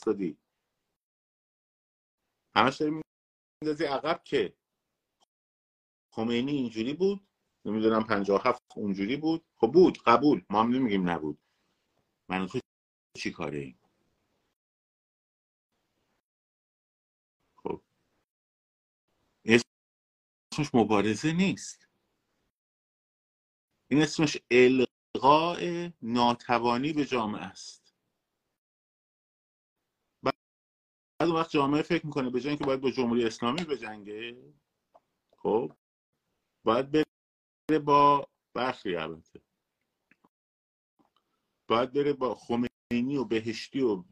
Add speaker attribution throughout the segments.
Speaker 1: واسطادی همش داری میندازی عقب که خمینی اینجوری بود نمی‌دونم 57 اونجوری بود. خب بود قبول. ما هم نمیگیم نبود. من تو چی کاره ایم خب. اسمش مبارزه نیست. این اسمش القاء ناتوانی به جامعه است. اون وقت جامعه فکر می‌کنه به جای اینکه باید با جمهوری اسلامی بجنگه خب؟ باید بره با برخی البته. باید بره با خمینی و بهشتی و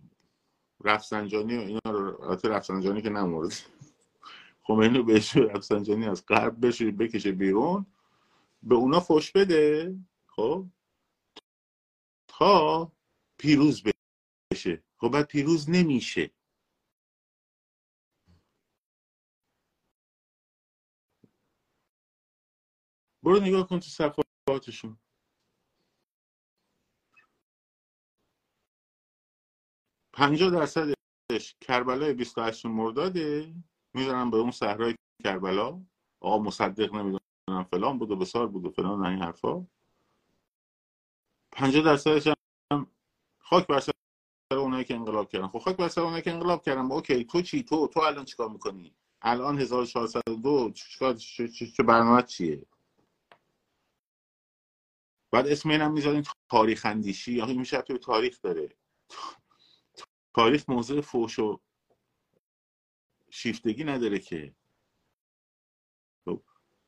Speaker 1: رفسنجانی و اینا رو البته رفسنجانی که نمورد. خمینی و بهشتی و رفسنجانی از غرب بشه بکشه بیرون به اونا فش بده خب؟ تا پیروز بشه. خب بعد پیروز نمیشه. برو نگاه کن تو صفحاتشون. پنجاه درصدش کربلای 28 مرداده. می‌ذارم به اون صحرای کربلا. آقا مصدق نمی‌دونم فلان بود و بسار بود و فلان این حرفا. پنجاه درصدش هم خاک بر سر اونایی که انقلاب کردن. خب خاک بر سر اونایی که انقلاب کردن. اوکی تو چی؟ تو تو الان چیکار می‌کنی؟ الان 1402 چه برنامه چیه؟ بعد اسم اینم می‌ذارین تاریخ اندیشی. یا میشه تو تاریخ داره. تاریخ موضوع فوش و شیفتگی نداره که.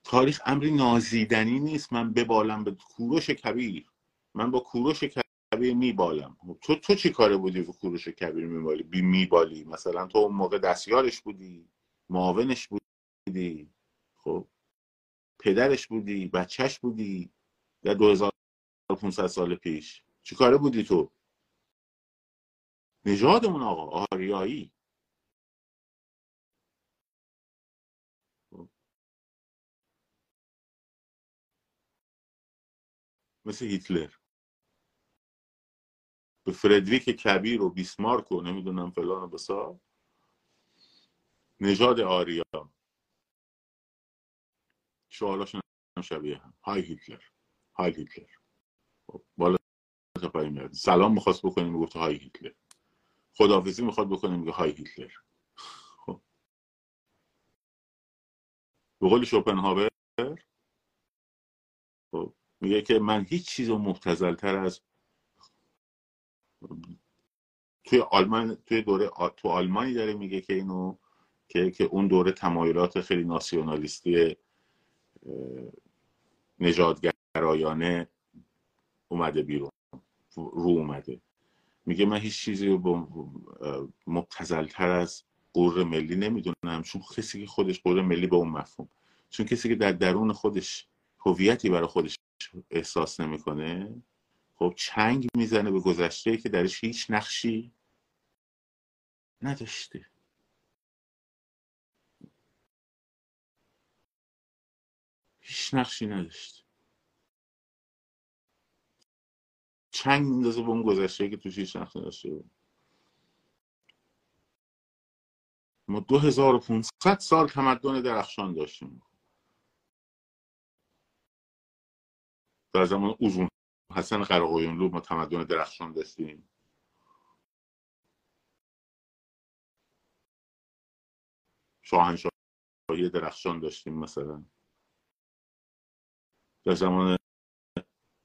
Speaker 1: تاریخ امری نازیدنی نیست. من ببالم به کوروش کبیر. من با کوروش کبیر میبالم. تو تو چی کاره بودی با کوروش کبیر میبالی؟ بی میبالی. مثلا تو اون موقع دستیارش بودی. معاونش بودی. خب. پدرش بودی. بچهش بودی. در 2500 سال پیش. چی کاره بودی تو؟ نژادمون آقا آریایی. مثل هیتلر. به فردریک کبیر و بیسمارک و نمی‌دونم فلان و بسار نژاد آریا. شعالاشون شبیه هم. های هیتلر. های هیتلر. بالا سلام می‌خواست بکنیم می‌گفت های هیتلر. خداحافظی می‌خواد بکنه میگه های هیتلر. خب. به قول شوپنهاور خب میگه که من هیچ چیز رو مبتزلتر از توی آلمان توی دوره تو آلمانی داره میگه که اینو که که اون دوره تمایلات خیلی ناسیونالیستی نژادگرایانه اومده بیرون. رو اومده. میگه من هیچ چیزی رو مبتزلتر از قور ملی نمی‌دونم چون کسی که خودش قور ملی به اون مفهوم. چون کسی که در درون خودش هویتی برای خودش احساس نمی‌کنه خب چنگ می‌زنه به گذشته که درش هیچ نقشی نداشته. هیچ نقشی نداشته. چنگ میندازه به اون گذشته که توش هیچ نقشی نداشته ما 2500 سال تمدن درخشان داشتیم. در زمان اوزون حسن قراقایونلو ما تمدن درخشان داشتیم. شاهنشاهی درخشان داشتیم مثلا. در زمان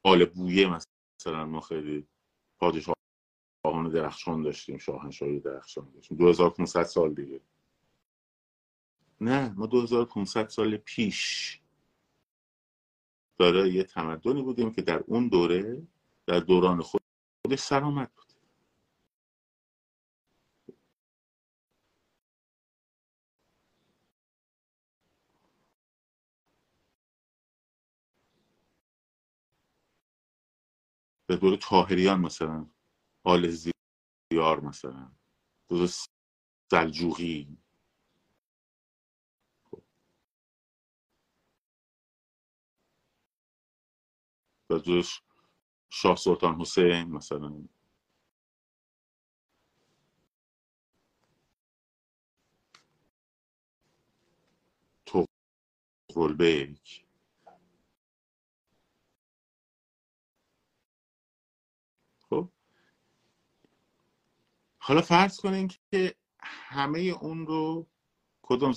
Speaker 1: آل بویه مثلا. ما خیلی پادشاهان درخشان داشتیم شاهنشاهی درخشان داشتیم. 2500 سال دیگه. نه ما 2500 سال پیش داره یه تمدنی بودیم که در اون دوره در دوران خودش بود. به دوره تاهریان مثلا آل زیار مثلا دوره سلجوقی. خب. و دوره شاه سلطان حسین مثلا. تو بیک حالا فرض کنین که همه اون رو کدوم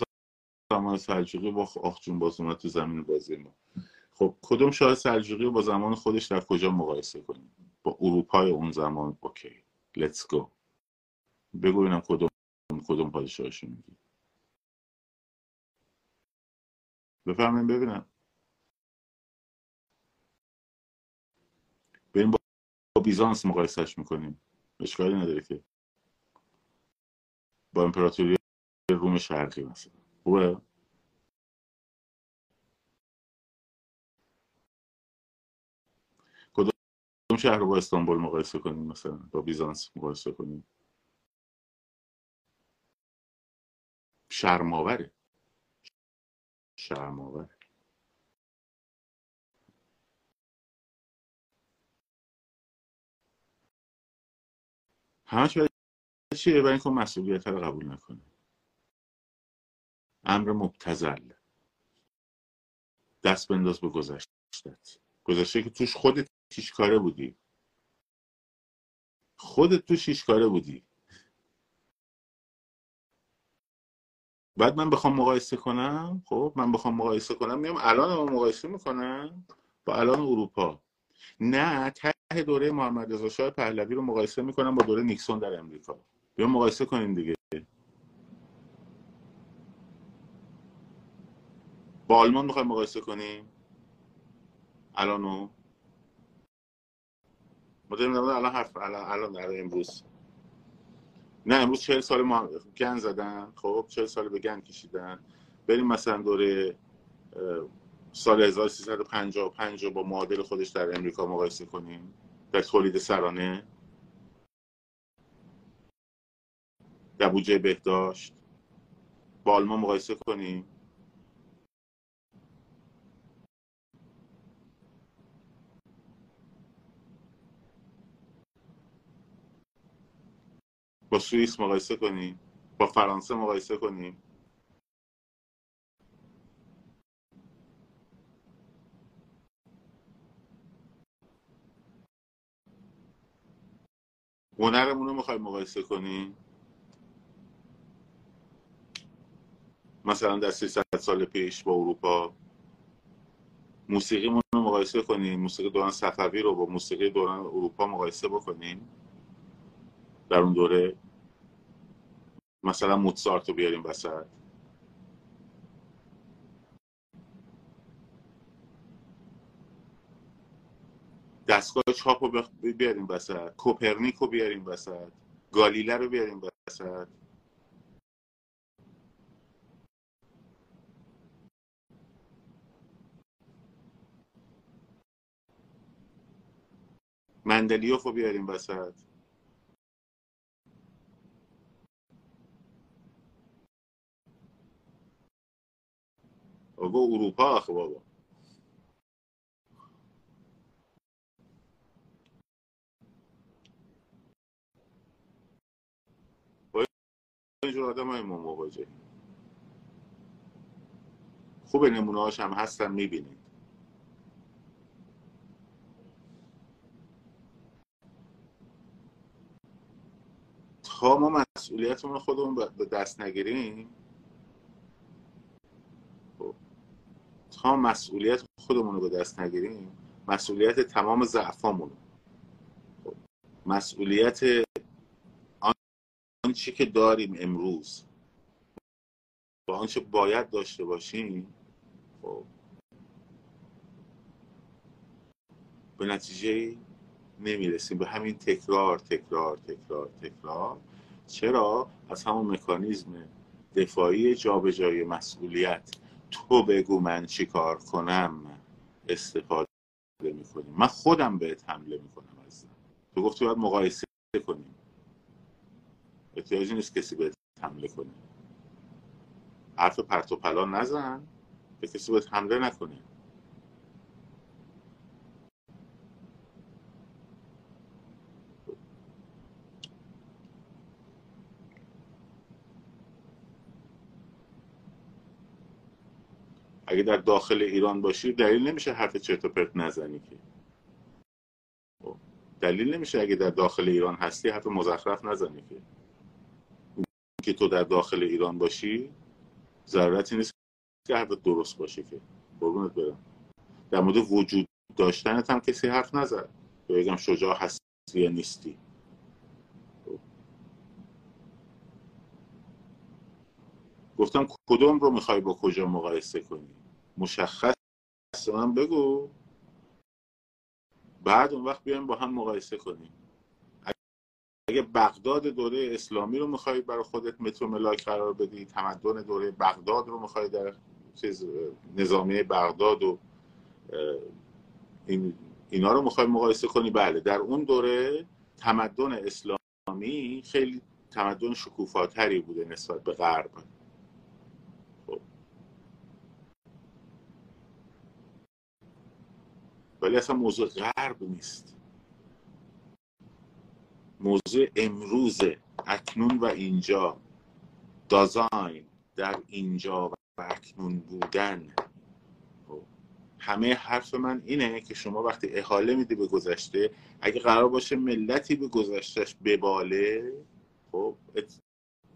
Speaker 1: زمان سلجوقی با آخجون باز اومد تو زمین بازی ما. خب کدوم شاه سلجوقی رو با زمان خودش در کجا مقایسه کنیم؟ با اروپای اون زمان؟ اوکی لیتس گو بگو اینم کدوم کدوم پادشاهشو میگی. بفهمین ببینم. بریم با بیزانس مقایسهش می‌کنیم. اشکالی نداره که. امپراتوری روم شرقی مثلا. خوبه؟ کدوم شهر رو با استانبول مقایسه کنیم مثلا؟ با بیزانس مقایسه کنیم. شرماوره شرماوره برای چیه؟ برای اینکه مسئولیت رو قبول نکنه. امر مبتزل دست بنداز به گذشتت. گذشته که توش خودت شیش کاره بودی. خودت تو شیش کاره بودی. بعد من بخوام مقایسه کنم خب من بخوام مقایسه کنم میام الان مقایسه می‌کنم با الان اروپا. نه ته دوره محمد رضا شاه پهلوی رو مقایسه می‌کنم با دوره نیکسون در امریکا. بیا مقایسه کنیم دیگه. با آلمان می‌خوای مقایسه کنیم؟ الانو ما داریم الان حرف الان در امروز. نه امروز چهل سال ما گن زدن. خب چهل سال به گن کشیدن. بریم مثلا دوره سال 1355 رو با معادل خودش در امریکا مقایسه کنیم. در تولید سرانه. در بودجه بهداشت. با آلمان مقایسه کنیم. با سوئیس مقایسه کنیم. با فرانسه مقایسه کنیم. هنرمون رو می‌خوای مقایسه کنیم. مثلا در 300 سال پیش با اروپا موسیقیمون رو مقایسه کنیم موسیقی دوران صفوی رو با موسیقی دوران اروپا مقایسه بکنیم در اون دوره. مثلا موتسارت رو بیاریم وسط. دستگاه چاپ رو بیاریم وسط. کوپرنیک رو بیاریم وسط. گالیله رو بیاریم وسط. مندلیوف رو بیاریم وسط. بابا اروپا آخه بابا. با اینجور آدم های ما مواجه خوب نمونه هم هستن می‌بینید تا ما مسئولیتمون خودمون به دست نگیریم؟ تا مسئولیت خودمون رو به دست نگیریم؟ مسئولیت تمام ضعفامون مسئولیت آنچه که داریم امروز. با آنچه باید داشته باشیم. خب. به نتیجه نمی‌رسیم به همین تکرار تکرار تکرار تکرار. چرا؟ از همون مکانیزم دفاعی جابجایی مسئولیت. تو بگو من چی کار کنم؟ استفاده می‌کنیم. من خودم بهت حمله می‌کنم از تو گفتی باید مقایسه کنیم. احتیاجی نیست کسی بهت حمله کنه. حرف پرت و پلا نزن. به کسی بهت حمله نکنه. اگه در داخل ایران باشی دلیل نمیشه حرف چرت و پرت نزنی که. خب، دلیل نمیشه اگه در داخل ایران هستی حرف مزخرف نزنی که. که تو در داخل ایران باشی ضرورتی نیست که حرف درست باشه که. قربونت برم. در مورد وجود داشتنت هم کسی حرف نزد. بگم شجاع هستی یا نیستی. گفتم کدوم رو می‌خوای با کجا مقایسه کنی؟ مشخص من بگو. بعد اون وقت بیایم با هم مقایسه کنیم. اگه بغداد دوره اسلامی رو می‌خوای برای خودت مترو ملاک قرار بدی تمدن دوره بغداد رو می‌خوای در چیز نظامی بغداد و این اینا رو می‌خوای مقایسه کنی؟ بله در اون دوره تمدن اسلامی خیلی تمدن شکوفاتری بوده نسبت به غرب. ولی اصلا موضوع غرب نیست موضوع امروز اکنون و اینجا دازاین در اینجا و اکنون بودن خب. همه حرف من اینه که شما وقتی احاله میدی به گذشته اگه قرار باشه ملتی به گذشتهش بباله خب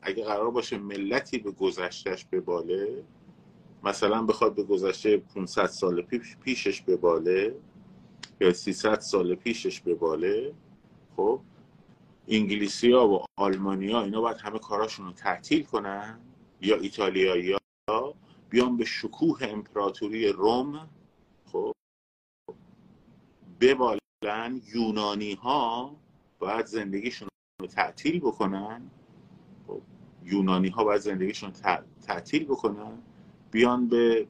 Speaker 1: اگه قرار باشه ملتی به گذشتهش بباله مثلا بخواد به گذشته 500 سال پیشش بباله یا 300 سال پیشش بباله خب انگلیسی ها و آلمانی ها اینا باید همه کاراشون رو تعطیل کنن یا ایتالیایی ها بیان به شکوه امپراتوری روم خب ببالن یونانی ها باید زندگیشون رو تعطیل بکنن خب یونانی ها باید زندگیشون تعطیل بکنن بیان به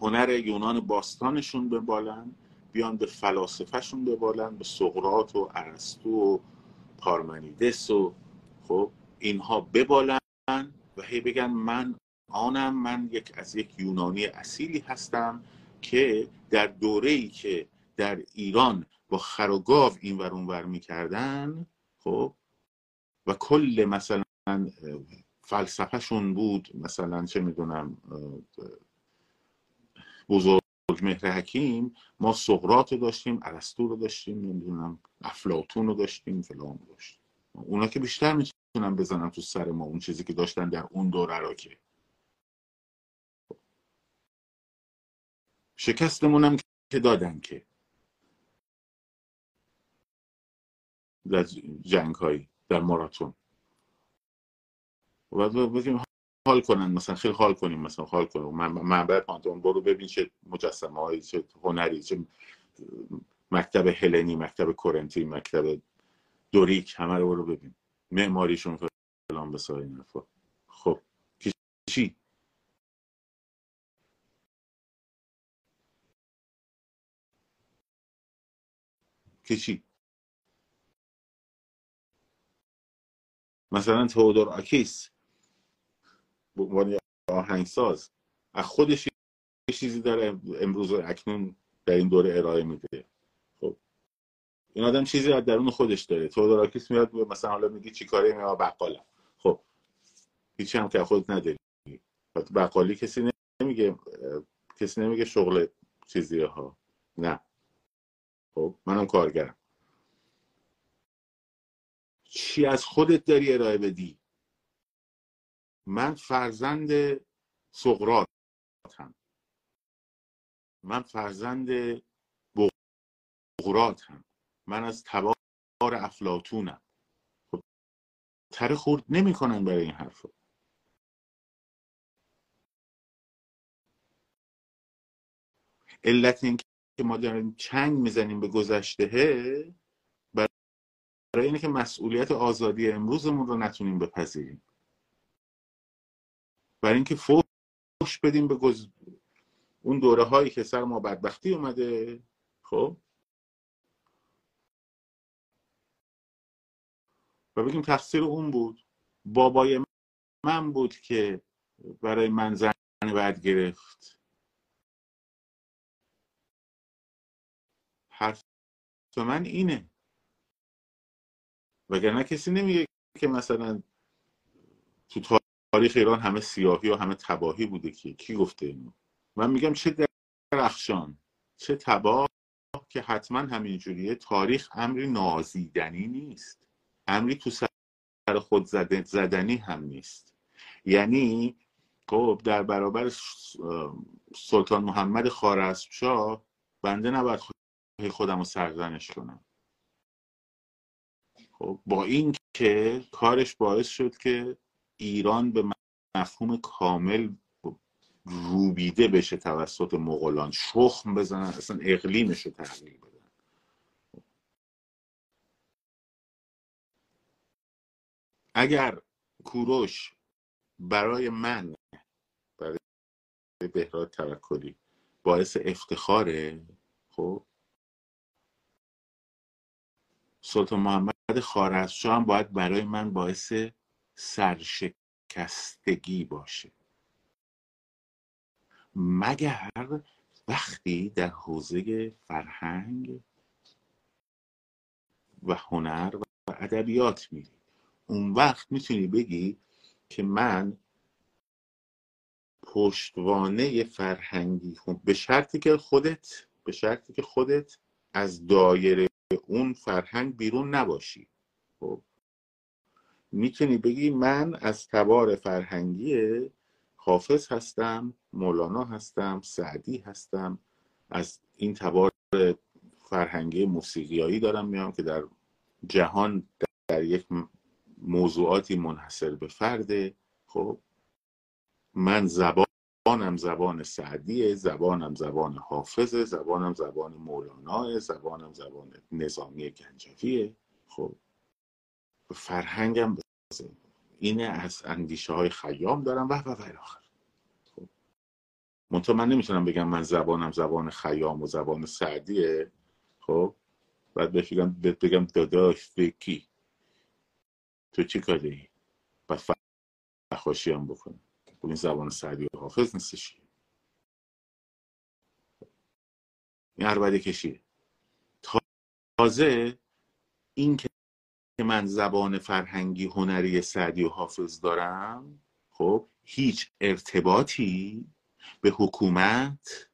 Speaker 1: هنر یونان باستانشون ببالن بیان به فلاسفهشون ببالن به سقرات و ارسطو و پارمنیدس و خب اینها ببالن و هی بگن من آنم من یک از یک یونانی اصیلی هستم که در دوره ای که در ایران با خر و گاو این ور ور می‌کردن خب و کل مثلا فلسفهشون بود مثلا چه می‌دونم بزرگ مهر حکیم ما سقرات رو داشتیم ارسطو رو داشتیم نمی‌دونم افلاطون رو داشتیم فلان رو داشتیم. اونا که بیشتر می‌تونن بزنن تو سر ما اون چیزی که داشتن در اون دوره را که. شکستمون هم که دادن که. در جنگ هایی در ماراتون. و بگیم حال کنن مثلا خیلی حال کنیم مثلا حال کنیم. منبع پانتون برو ببین چه مجسمه های چه هنری چه مکتب هلنی مکتب کورنتی مکتب دوریک همه رو برو ببین. معماریشون فلان به این خب چی؟ که چی؟ مثلا تودور آکیس. به عنوان آهنگساز. از خودش یه چیزی داره امروز اکنون در این دوره ارائه میده. خب. این آدم چیزی از درون خودش داره. تو دراکیس میاد مثلا حالا میگی چی کاره؟ میاد بقالم. خب. هیچی هم که خودت نداری. بقالی کسی نمیگه کسی نمیگه شغل چیزی ها. نه. خب منم کارگرم. چی از خودت داری ارائه بدی؟ من فرزند سقراتم من فرزند بغراتم من از تبار افلاتونم خب تره خورد نمی‌کنن برای این حرف علت این که ما داریم چنگ می‌زنیم به گذشته برای اینه که مسئولیت آزادی امروزمون رو نتونیم بپذیریم. برای اینکه فوش بدیم به گز... اون دوره هایی که سر ما بدبختی اومده. خب؟ و بگیم تقصیر اون بود. بابای من بود که برای من زن بعد گرفت. حرف من اینه. وگرنه کسی نمیگه که مثلا تو تاریخ ایران همه سیاهی و همه تباهی بوده که کی گفته اینو؟ من میگم چه درخشان چه تباه که حتما همینجوریه. تاریخ امری نازیدنی نیست. امری تو سر خود زدنی هم نیست. یعنی خب در برابر سلطان محمد خارزمشاه بنده نباید خودم رو سرزنش کنم. خب با این که کارش باعث شد که ایران به مفهوم کامل روبیده بشه توسط مغولان. شخم بزنن اصلا اقلیمش رو تغییر بدن. اگر کوروش برای من برای بهراد توکلی باعث افتخاره خب؟ سلطان محمد خارزشاه هم باید برای من باعث سرشکستگی باشه. مگر وقتی در حوزه فرهنگ و هنر و ادبیات میری اون وقت می‌تونی بگی که من پشتوانه فرهنگی به شرطی که خودت به شرطی که خودت از دایره اون فرهنگ بیرون نباشی. خب می‌تونی بگی من از تبار فرهنگی حافظ هستم مولانا هستم سعدی هستم. از این تبار فرهنگی موسیقیایی دارم میام که در جهان در یک موضوعاتی منحصر به فرده خب من زبانم زبان سعدیه زبانم زبان حافظه زبانم زبان مولانا زبانم زبان نظامی گنجویه. خب فرهنگم اینه از اندیشه های خیام دارم و و و آخر. خب. منطقه من نمی‌تونم بگم من زبانم زبان خیام و زبان سعدیه. خب. بعد بگم بگم داداش فکی تو چی کاره ای و فخاشی هم بکنم این زبان سعدی و حافظ نیستش این عربده کشیه. تازه این که من زبان فرهنگی هنری سعدی و حافظ دارم خب هیچ ارتباطی به حکومت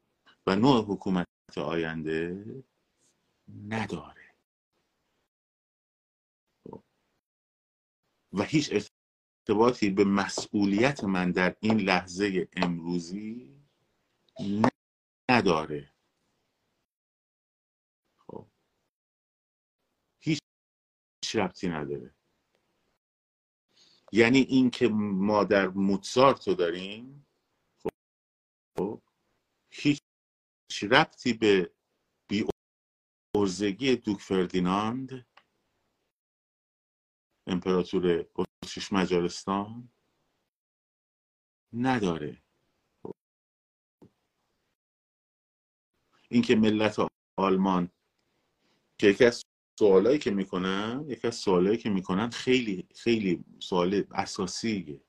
Speaker 1: و نوع حکومت آینده نداره. و هیچ ارتباطی به مسئولیت من در این لحظه امروزی نداره خب هیچ ربطی نداره. یعنی این که ما در موتسارت رو داریم خب هیچ ربطی به بی ارزگی دوک فردیناند امپراتور اتریش مجارستان نداره. اینکه ملت آلمان که یکی از سوالایی که می‌کنن یکی از سوالایی که می‌کنن خیلی خیلی سوال اساسیه.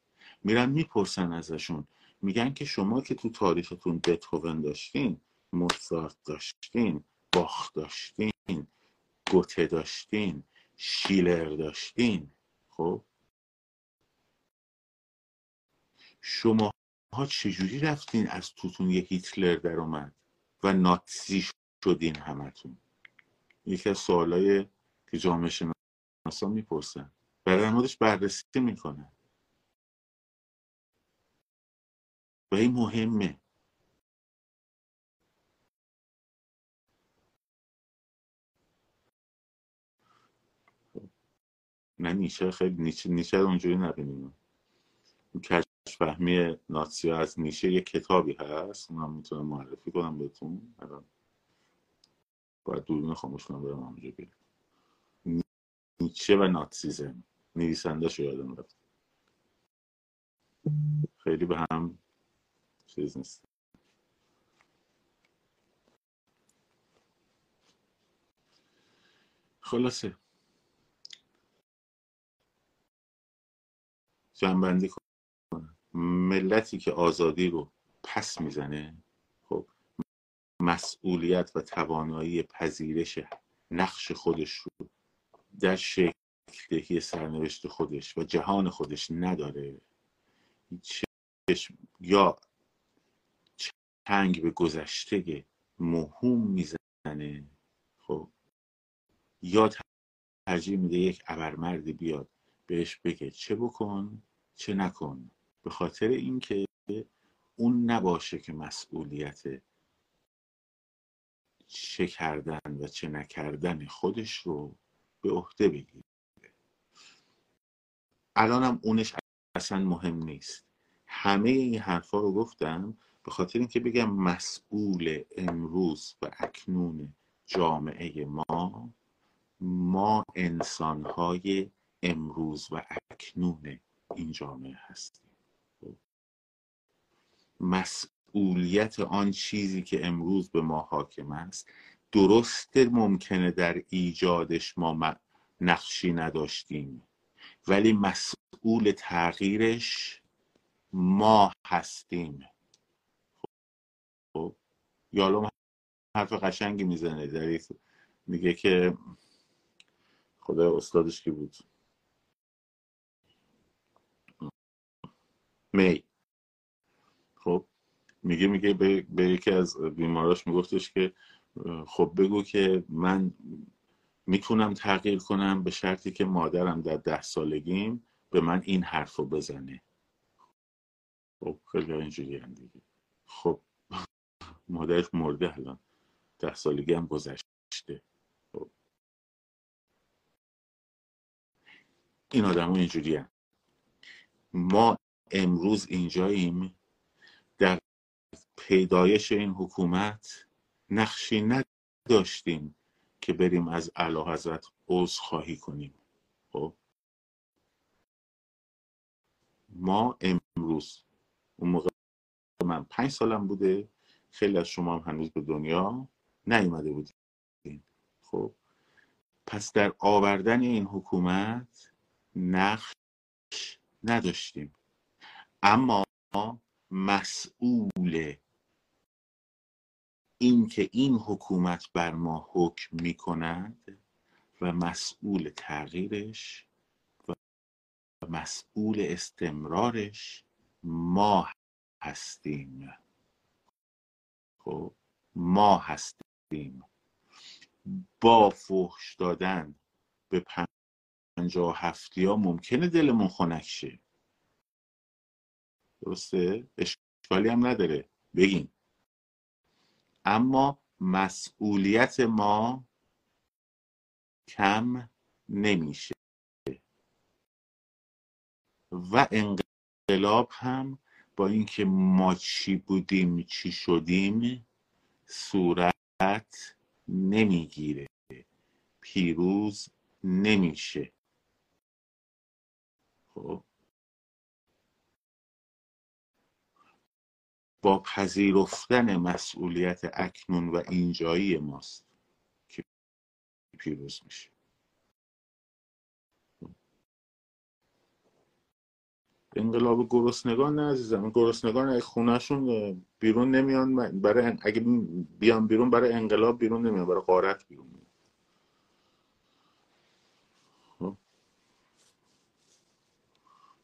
Speaker 1: میرن می‌پرسن ازشون. میگن که شما که تو تاریختون بتهوون داشتین موزارت داشتین باخ داشتین گوته داشتین شیلر داشتین خب؟ شما ها چجوری رفتین از توتون یه هیتلر در اومد و ناتزی شدین همتون؟ یکی از سوالای که جامعه شناسا می‌پرسن برای موردش بررسی می‌کنن و این مهمه. نه نیچه خیلی نیچه, نیچه اونجوری نبینیم. کشف فهمی ناتسی از نیچه یه کتابی هست. اونم می‌تونم معرفی کنم بهتون. باید دوربین خاموش کنم برم اونجا بیرم نیچه و ناتسیزم. نویسنده شو یادم رفت. خیلی به هم چیز نیست. خلاصه. جنبندی کنم. ملتی که آزادی رو پس می‌زنه مسئولیت و توانایی پذیرش نقش خودش رو در شکل دهی سرنوشت خودش و جهان خودش نداره. چشم یا چنگ به گذشته مهم می‌زنه. خب. یا ترجیح میده یک ابرمردی بیاد بهش بگه چه بکن چه نکن. به خاطر اینکه اون نباشه که مسئولیت چه کردن و چه نکردن خودش رو به عهده بگیره. الانم اونش اصلا مهم نیست. همه این حرفا رو گفتم به خاطر اینکه بگم مسئول امروز و اکنون جامعه ما ما انسانهای امروز و اکنون این جامعه هستیم. مسئولیت آن چیزی که امروز به ما حاکم است درست ممکنه در ایجادش ما نقشی نداشتیم. ولی مسئول تغییرش ما هستیم. خب یالوم حرف قشنگی می‌زنه در میگه که خدا استادش کی بود؟ می. خب میگه میگه به, یکی از بیماراش میگفتش که خب بگو که من می‌تونم تغییر کنم به شرطی که مادرم در ده سالگیم به من این حرف رو بزنه خب خیلی اینجوری هم دیگه خب مادرش مرده الان ده سالگی هم گذشته خب. این آدم ها اینجوری هم. ما امروز اینجاییم پیدایش این حکومت نقشی نداشتیم که بریم از اعلی حضرت خواهی کنیم. خب؟ ما امروز اون موقع من پنج سالم بوده خیلی از شما هم هنوز به دنیا نیومده بودیم خب؟ پس در آوردن این حکومت نقش نداشتیم. اما مسئول اینکه این حکومت بر ما حکم می کند و مسئول تغییرش و مسئول استمرارش ما هستیم. خب ما هستیم. با فحش دادن به پنجاه هفتی ها ممکنه دلمون خنک شه. درسته؟ اشکالی هم نداره. بگیم اما مسئولیت ما کم نمیشه. و انقلاب هم با اینکه ما چی بودیم چی شدیم صورت نمی‌گیره. پیروز نمیشه. خب؟ با پذیرفتن مسئولیت اکنون و اینجایی ماست که پیروز میشه. انقلاب گرسنگان نه عزیزم. گرسنگان اگه خونهشون بیرون نمیان برای اگه بیان بیرون برای انقلاب بیرون نمیان برای قارت بیرون میان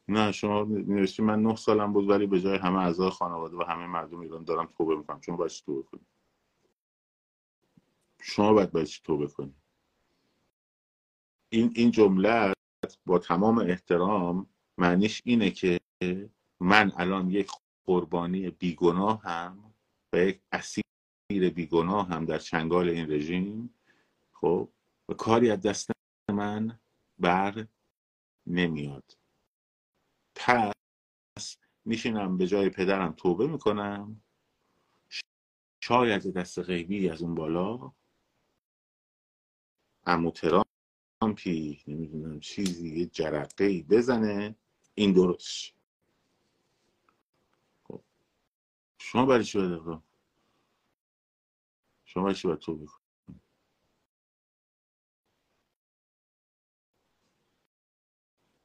Speaker 1: نه شما نوشتی من نه سالم بود ولی به جای همه اعضای خانواده و همه مردم ایران دارم توبه می‌کنم. شما باید توبه کنید شما باید باید توبه کنید این این جمله با تمام احترام معنیش اینه که من الان یک قربانی بیگناه هم و یک اسیر بیگناه هم در چنگال این رژیم خب و کاری از دست من بر نمیاد. پس میشینم به جای پدرم توبه می‌کنم. شاید دست غیبی از اون بالا. امو ترامپی نمی‌دونم چیزی یه جرقه ای بزنه. این درست. خب. شما برای چی باید شما برای چی باید توبه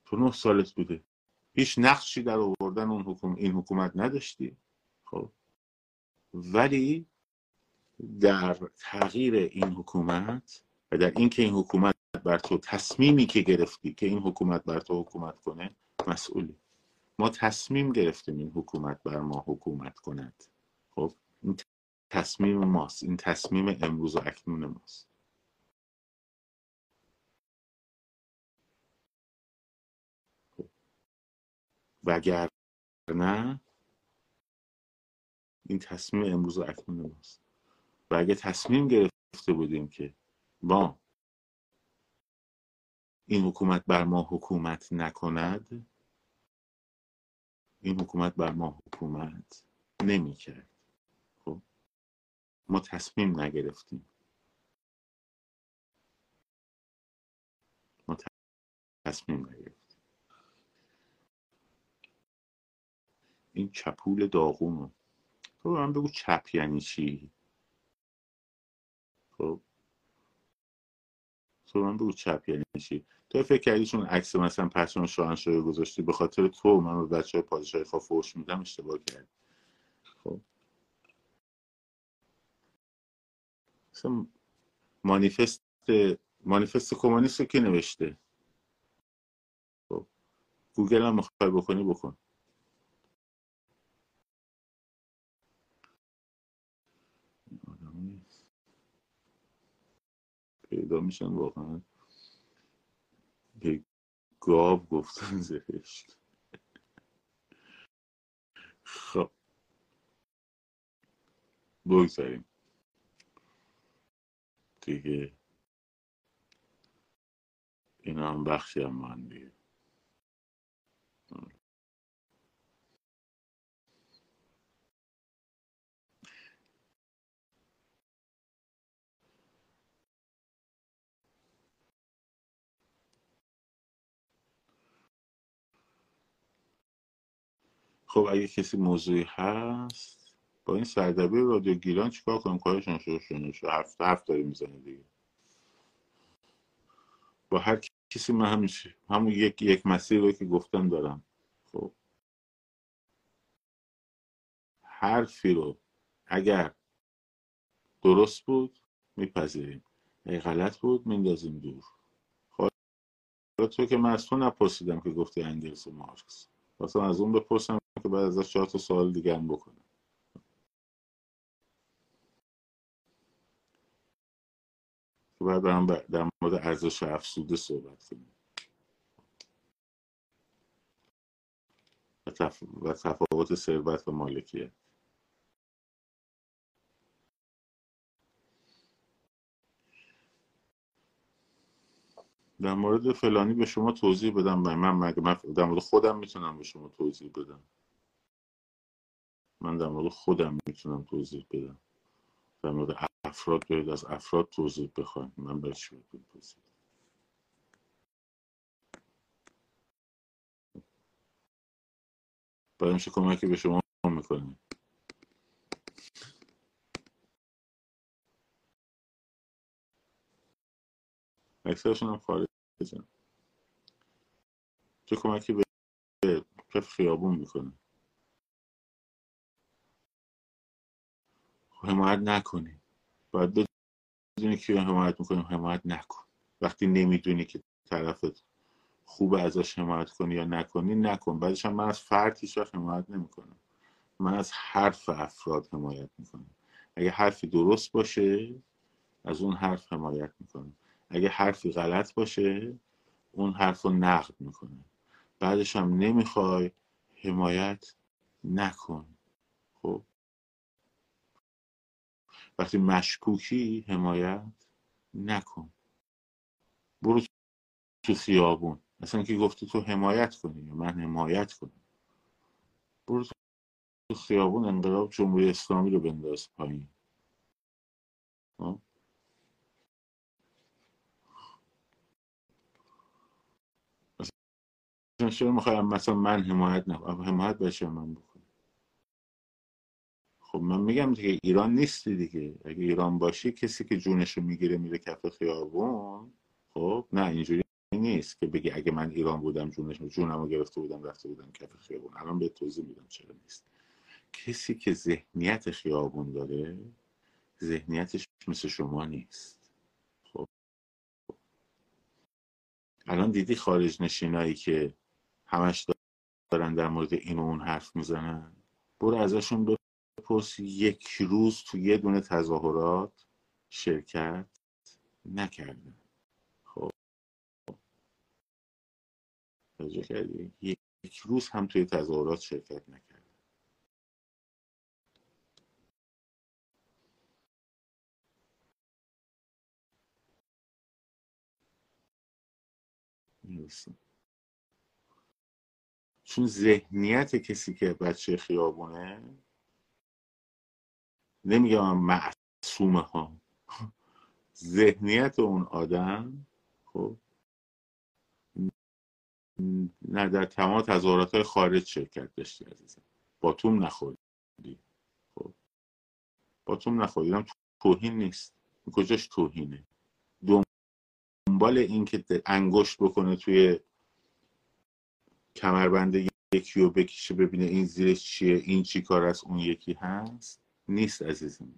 Speaker 1: تو نه سالت بوده. هیچ نقشی در آوردن اون حکوم این حکومت نداشتی؟ خب. ولی در تغییر این حکومت و در اینکه این حکومت بر تو تصمیمی که گرفتی که این حکومت بر تو حکومت کنه مسئولی. ما تصمیم گرفتیم این حکومت بر ما حکومت کند. خب این تصمیم ماست. این تصمیم امروز و اکنون ماست. وگر نه این تصمیم امروز و اکنون ماست. و اگه تصمیم گرفته بودیم که با این حکومت بر ما حکومت نکند این حکومت بر ما حکومت نمی کرد خب؟ ما تصمیم نگرفتیم. ما تصمیم نگرفتیم. این چپول داغونو تو من بگو چپ یعنی چی؟ خب. تو من بگو چپ یعنی چی؟ تو فکر کردی چون عکس مثلا پرچم شاهنشاهی گذاشتی به خاطر تو من به بچه های پادشاهی خواه فوش میدم اشتباه کردی. خب. مثلا مانیفست مانیفست کمونیست رو کی نوشته؟ خب. گوگل هم می‌خوای بکنی بکن. پیدا میشن واقعا. به گاو گفتن زهشت خب. بگذاریم. دیگه. این هم بخشی هم من دیگه. خب اگه کسی موضوعی هست با این سردبیر رادیو گیلان چیکار کنیم؟ کارشون شروع شده هفت هفت داری می‌زنه دیگه. با هر کسی من همیشه همون یک یک مسیر رو که گفتم دارم. خب. حرفی رو اگر درست بود میپذیریم. اگه غلط بود میندازیم دور. خب تو که من از تو نپرسیدم که گفتی انگلس و مارکس. واسه از اون بپرسم که بعد ازش چهار تا سوال دیگه هم بکنم بعد برام در مورد ارزش افسوده صحبت کنیم. و تفاوت ثروت و مالکیت در مورد فلانی به شما توضیح بدم من مگه من در مورد خودم می‌تونم به شما توضیح بدم. من در مورد خودم می‌تونم توضیح بدم. در مورد افراد برید از افراد توضیح بخواین من برای چی توضیح برای میشه کمکی به شما می‌کنیم. اکثرشون هم خارج چه کمکی به کف خیابون می‌کنه. حمایت نکنی. باید بدونی که حمایت می‌کنیم حمایت نکن. وقتی نمی‌دونی که طرفت خوب ازش حمایت کنی یا نکنی نکن. بعدش هم من از فرد هیچ وقت حمایت نمی‌کنم. من از حرف افراد حمایت می‌کنم. اگه حرفی درست باشه از اون حرف حمایت می‌کنم. اگه حرفی غلط باشه اون حرف رو نقد می‌کنه. بعدش هم نمی‌خوای حمایت نکن. خب؟ وقتی مشکوکی حمایت نکن. برو تو خیابون. اصلا که گفته تو حمایت کنی من حمایت کنم. برو تو خیابون انقلاب جمهوری اسلامی رو بنداز پایین. مثلا چرا می‌خوایم مثلا من حمایت نکنم حمایت بشه من بکنم. خب من میگم دیگه ایران نیستی دیگه. اگه ایران باشی کسی که جونشو می‌گیره میره کف خیابون خب نه اینجوری نیست که بگی اگه من ایران بودم جونش جونمو گرفته بودم رفته بودم کف خیابون. الان به توضیح میدم چرا نیست. کسی که ذهنیت خیابون داره ذهنیتش مثل شما نیست. خب. الان دیدی خارج نشینایی که همش دارن در مورد این و اون حرف می‌زنن. برو ازشون بپرس یک روز تو یه دونه تظاهرات شرکت نکرده خب. کردی؟ یک روز هم توی تظاهرات شرکت نکرده چون ذهنیت کسی که بچه خیابونه نمیگم معصومه ها. ذهنیت اون آدم خب نه در تمام تظاهرات های خارج شرکت داشتی عزیزم. باتوم نخوردی. خب باتوم نخوردی. توهین نیست. کجاش توهینه؟ دنبال این که انگشت بکنه توی کمربند یکی رو بکشه ببینه این زیرش چیه این چی کار است اون یکی هست؟ نیست عزیزم.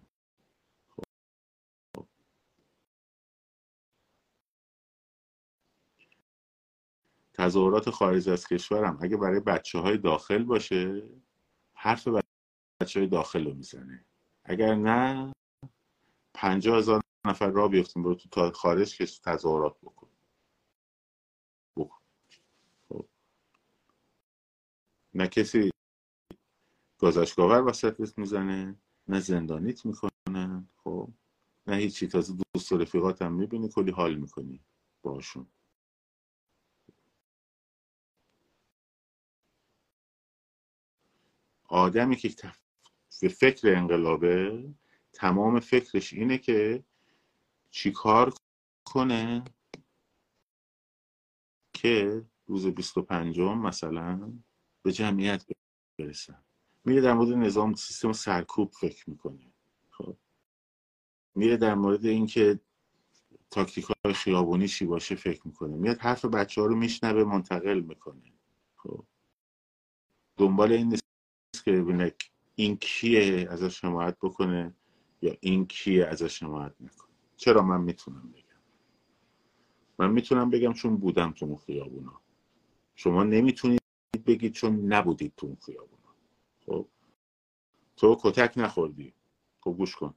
Speaker 1: تظاهرات خارج از کشورم. اگه برای بچه های داخل باشه حرف بچه های داخل رو می‌زنه. اگر نه پنجاه هزار نفر را بیفتیم برو تو خارج که تظاهرات بکن خب. نه کسی گازشگاور وسطت می‌زنه نه زندانیت می‌کنن خب نه هیچی. تازه دوست و رفیقات هم می‌بینی کلی حال می‌کنی باشون آدمی که به فکر انقلابه تمام فکرش اینه که چیکار کنه که روز 25 مثلا به جمعیت برسن. میره در مورد نظام سیستم سرکوب فکر می‌کنه. خب. میره در مورد اینکه تاکتیک های خیابونی چی باشه فکر می‌کنه. میاد حرف بچه ها رو میشنوه منتقل می‌کنه. خب. دنبال این نیست که ببینه این کیه ازش حمایت بکنه یا این کیه ازش حمایت نکنه. چرا من می‌تونم بگم؟ من می‌تونم بگم چون بودم تو خیابونا. شما نمی‌تونید بگید چون نبودید تو اون خیابونا. خب؟ تو کتک نخوردی. خب گوش کن.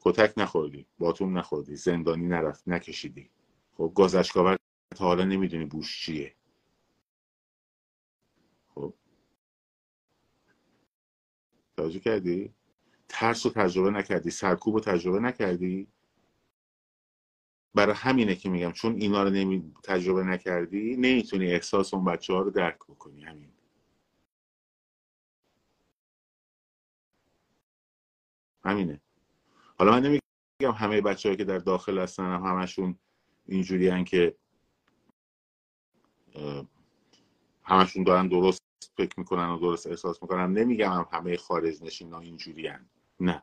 Speaker 1: کتک نخوردی. باتون نخوردی. زندانی نرفت. نکشیدی. خب گازشکاور تا حالا نمی‌دونی بوش چیه. خب؟ توجه کردی؟ ترس رو تجربه نکردی. سرکوب رو تجربه نکردی؟ برای همینه که میگم چون اینا رو نمی... تجربه نکردی نمی‌تونی احساس اون بچه ها رو درک بکنی. همین. همینه. حالا من نمیگم همه بچه که در داخل هستن هم همشون اینجوری که همشون دارن درست فکر می‌کنن و درست احساس می‌کنن. نمیگم هم همه خارج نشین ها اینجوری نه.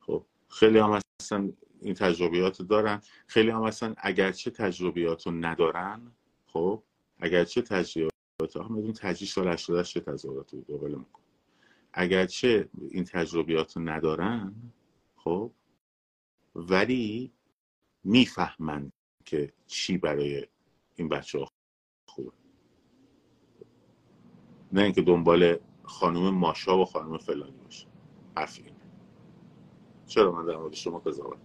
Speaker 1: خب. خیلی هم هستن این تجربیات دارن. خیلی هم هستن اگرچه تجربیات رو ندارن خب اگرچه تجربیات ها میدون تجریش سال 88 چه تظاهرات رو اگرچه این تجربیات رو ندارن خب ولی می‌فهمن که چی برای این بچه ها خوبه. نه اینکه دنبال خانم ماشا و خانم فلانی باشه. حرف چرا من در مورد شما قضاوت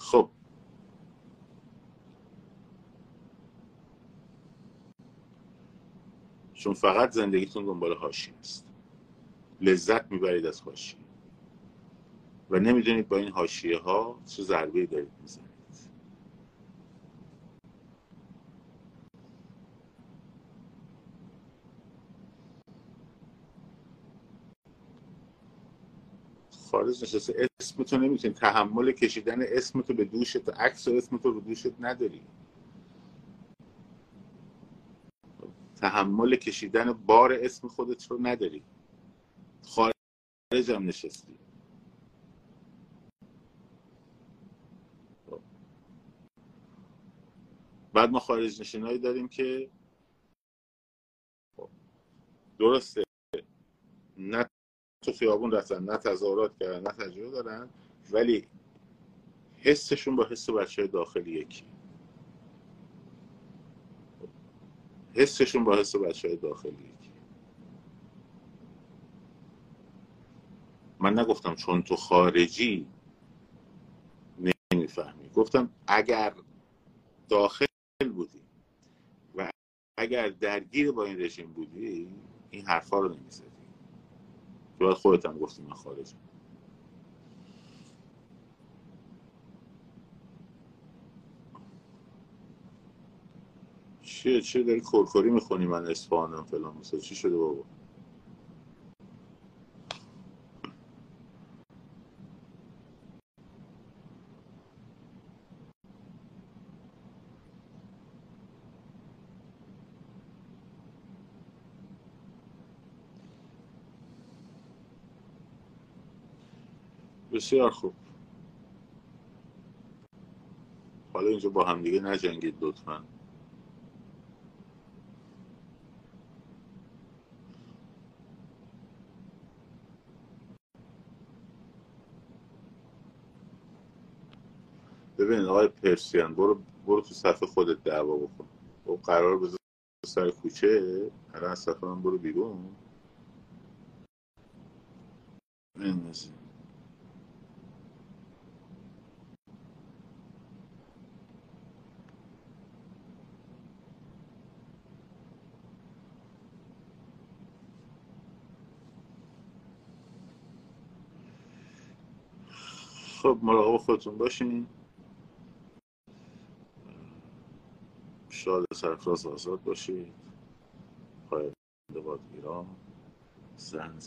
Speaker 1: خب. چون فقط زندگیتون دنبال هاشی است. لذت می‌برید از هاشی و نمی‌دونید با این هاشیه ها چه ضربه دارید می‌زنید. خارج نشسته. اسمتو نمی‌تونی. تحمل کشیدن اسمتو به دوشت عکس و اسمتو رو دوشت نداری. تحمل کشیدن بار اسم خودت رو نداری. خارج هم نشستی. بعد ما خارج نشینایی داریم که درسته. نه تو خیابون رفتن نه تظاهرات کردن نه تجربه دارن ولی حسشون با حس بچه داخلی یکی. حسشون با حس بچه های داخلی من نگفتم چون تو خارجی نمی‌فهمی. گفتم اگر داخل بودی و اگر درگیر با این رژیم بودی این حرفا رو نمی‌زدی. تو باید خودت هم گفتی من خارجم. چیه؟ چیه داری کرکری می‌خونی من اصفهانم فلان؟ مثلا چی شده بابا؟ بسیار خوب. حالا اینجا با همدیگه نجنگید لطفا. ببین آقای پرسیان برو برو تو صفحه خودت دعوا بکن. و خب، قرار بذار سر کوچه. الان صفحه من برو بیرون. بندازیم خب مراقب خودتون باشین. شاد سرفراز آزاد باشید. پاینده باد ایران. زن.